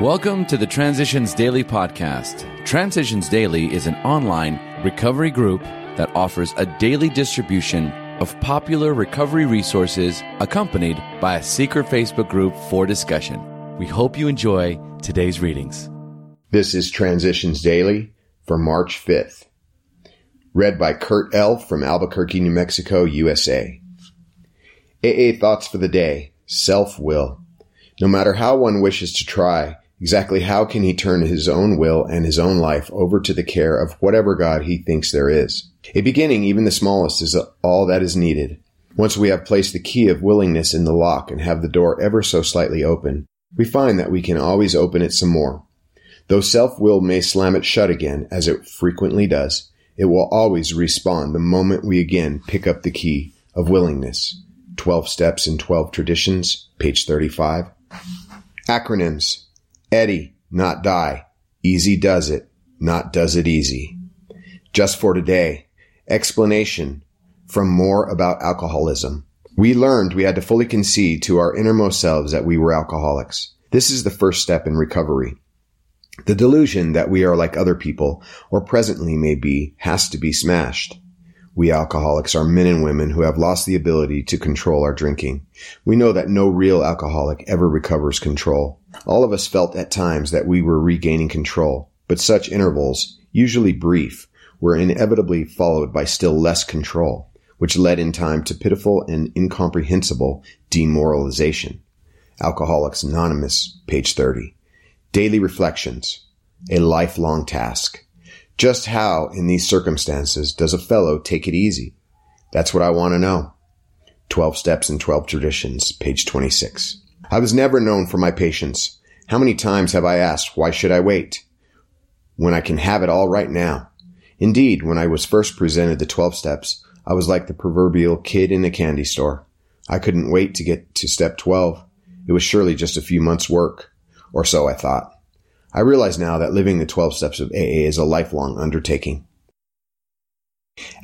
Welcome to the Transitions Daily podcast. Transitions Daily is an online recovery group that offers a daily distribution of popular recovery resources accompanied by a secret Facebook group for discussion. We hope you enjoy today's readings. This is Transitions Daily for March 5th. Read by Kurt L. from Albuquerque, New Mexico, USA. AA Thoughts for the Day Self Will. No matter how one wishes to try, Exactly how can he turn his own will and his own life over to the care of whatever God he thinks there is? A beginning, even the smallest, is all that is needed. Once we have placed the key of willingness in the lock and have the door ever so slightly open, we find that we can always open it some more. Though self-will may slam it shut again, as it frequently does, it will always respond the moment we again pick up the key of willingness. 12 Steps and 12 Traditions, page 35. Acronyms. Eddie, not die. Easy does it, not does it easy. Just for today. Explanation from more about alcoholism. We learned we had to fully concede to our innermost selves that we were alcoholics. This is the first step in recovery. The delusion that we are like other people, or presently may be, has to be smashed. We alcoholics are men and women who have lost the ability to control our drinking. We know that no real alcoholic ever recovers control. All of us felt at times that we were regaining control, but such intervals, usually brief, were inevitably followed by still less control, which led in time to pitiful and incomprehensible demoralization. Alcoholics Anonymous, page 30. Daily Reflections. A lifelong task. Just how, in these circumstances, does a fellow take it easy? That's what I want to know. 12 Steps and 12 Traditions, page 26. I was never known for my patience. How many times have I asked, why should I wait? When I can have it all right now. Indeed, when I was first presented the 12 steps, I was like the proverbial kid in a candy store. I couldn't wait to get to step 12. It was surely just a few months work. Or so I thought. I realize now that living the 12 steps of AA is a lifelong undertaking.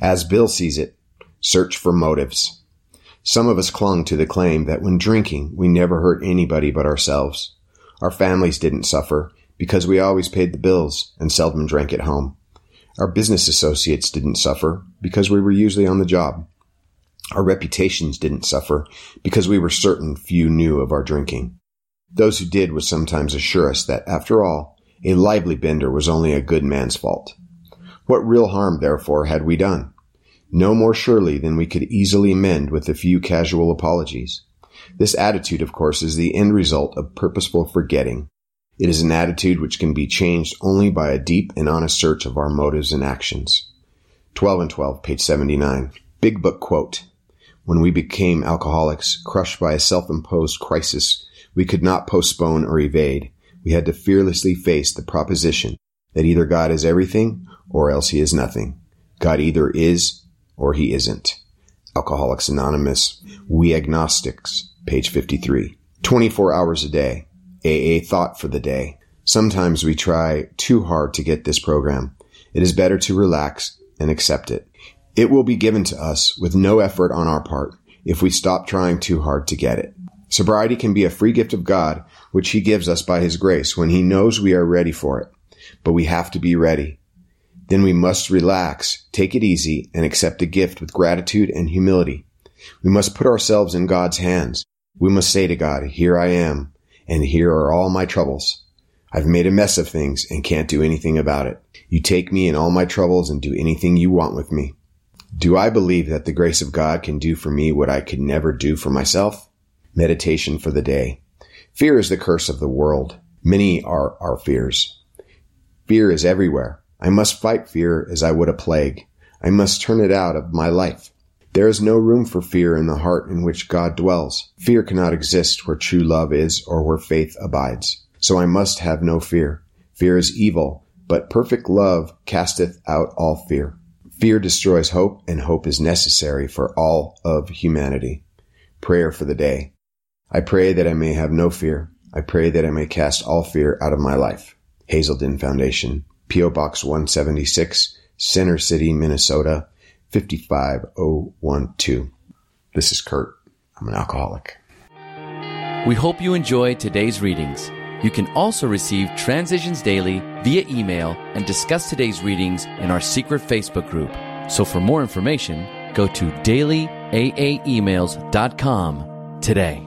As Bill sees it, search for motives. Some of us clung to the claim that when drinking, we never hurt anybody but ourselves. Our families didn't suffer because we always paid the bills and seldom drank at home. Our business associates didn't suffer because we were usually on the job. Our reputations didn't suffer because we were certain few knew of our drinking. Those who did would sometimes assure us that, after all, a lively bender was only a good man's fault. What real harm, therefore, had we done? No more surely than we could easily mend with a few casual apologies. This attitude, of course, is the end result of purposeful forgetting. It is an attitude which can be changed only by a deep and honest search of our motives and actions. 12 and 12, page 79. Big Book quote. When we became alcoholics, crushed by a self-imposed crisis we could not postpone or evade. We had to fearlessly face the proposition that either God is everything or else he is nothing. God either is or he isn't. Alcoholics Anonymous, We Agnostics, page 53. 24 hours a day. AA thought for the day. Sometimes we try too hard to get this program. It is better to relax and accept it. It will be given to us with no effort on our part if we stop trying too hard to get it. Sobriety can be a free gift of God, which He gives us by His grace when He knows we are ready for it. But we have to be ready. Then we must relax, take it easy, and accept the gift with gratitude and humility. We must put ourselves in God's hands. We must say to God, here I am, and here are all my troubles. I've made a mess of things and can't do anything about it. You take me and all my troubles and do anything you want with me. Do I believe that the grace of God can do for me what I could never do for myself? Meditation for the day. Fear is the curse of the world. Many are our fears. Fear is everywhere. I must fight fear as I would a plague. I must turn it out of my life. There is no room for fear in the heart in which God dwells. Fear cannot exist where true love is or where faith abides. So I must have no fear. Fear is evil, but perfect love casteth out all fear. Fear destroys hope, and hope is necessary for all of humanity. Prayer for the day. I pray that I may have no fear. I pray that I may cast all fear out of my life. Hazelden Foundation, P.O. Box 176, Center City, Minnesota, 55012. This is Kurt. I'm an alcoholic. We hope you enjoy today's readings. You can also receive Transitions Daily via email and discuss today's readings in our secret Facebook group. So for more information, go to dailyaaemails.com today.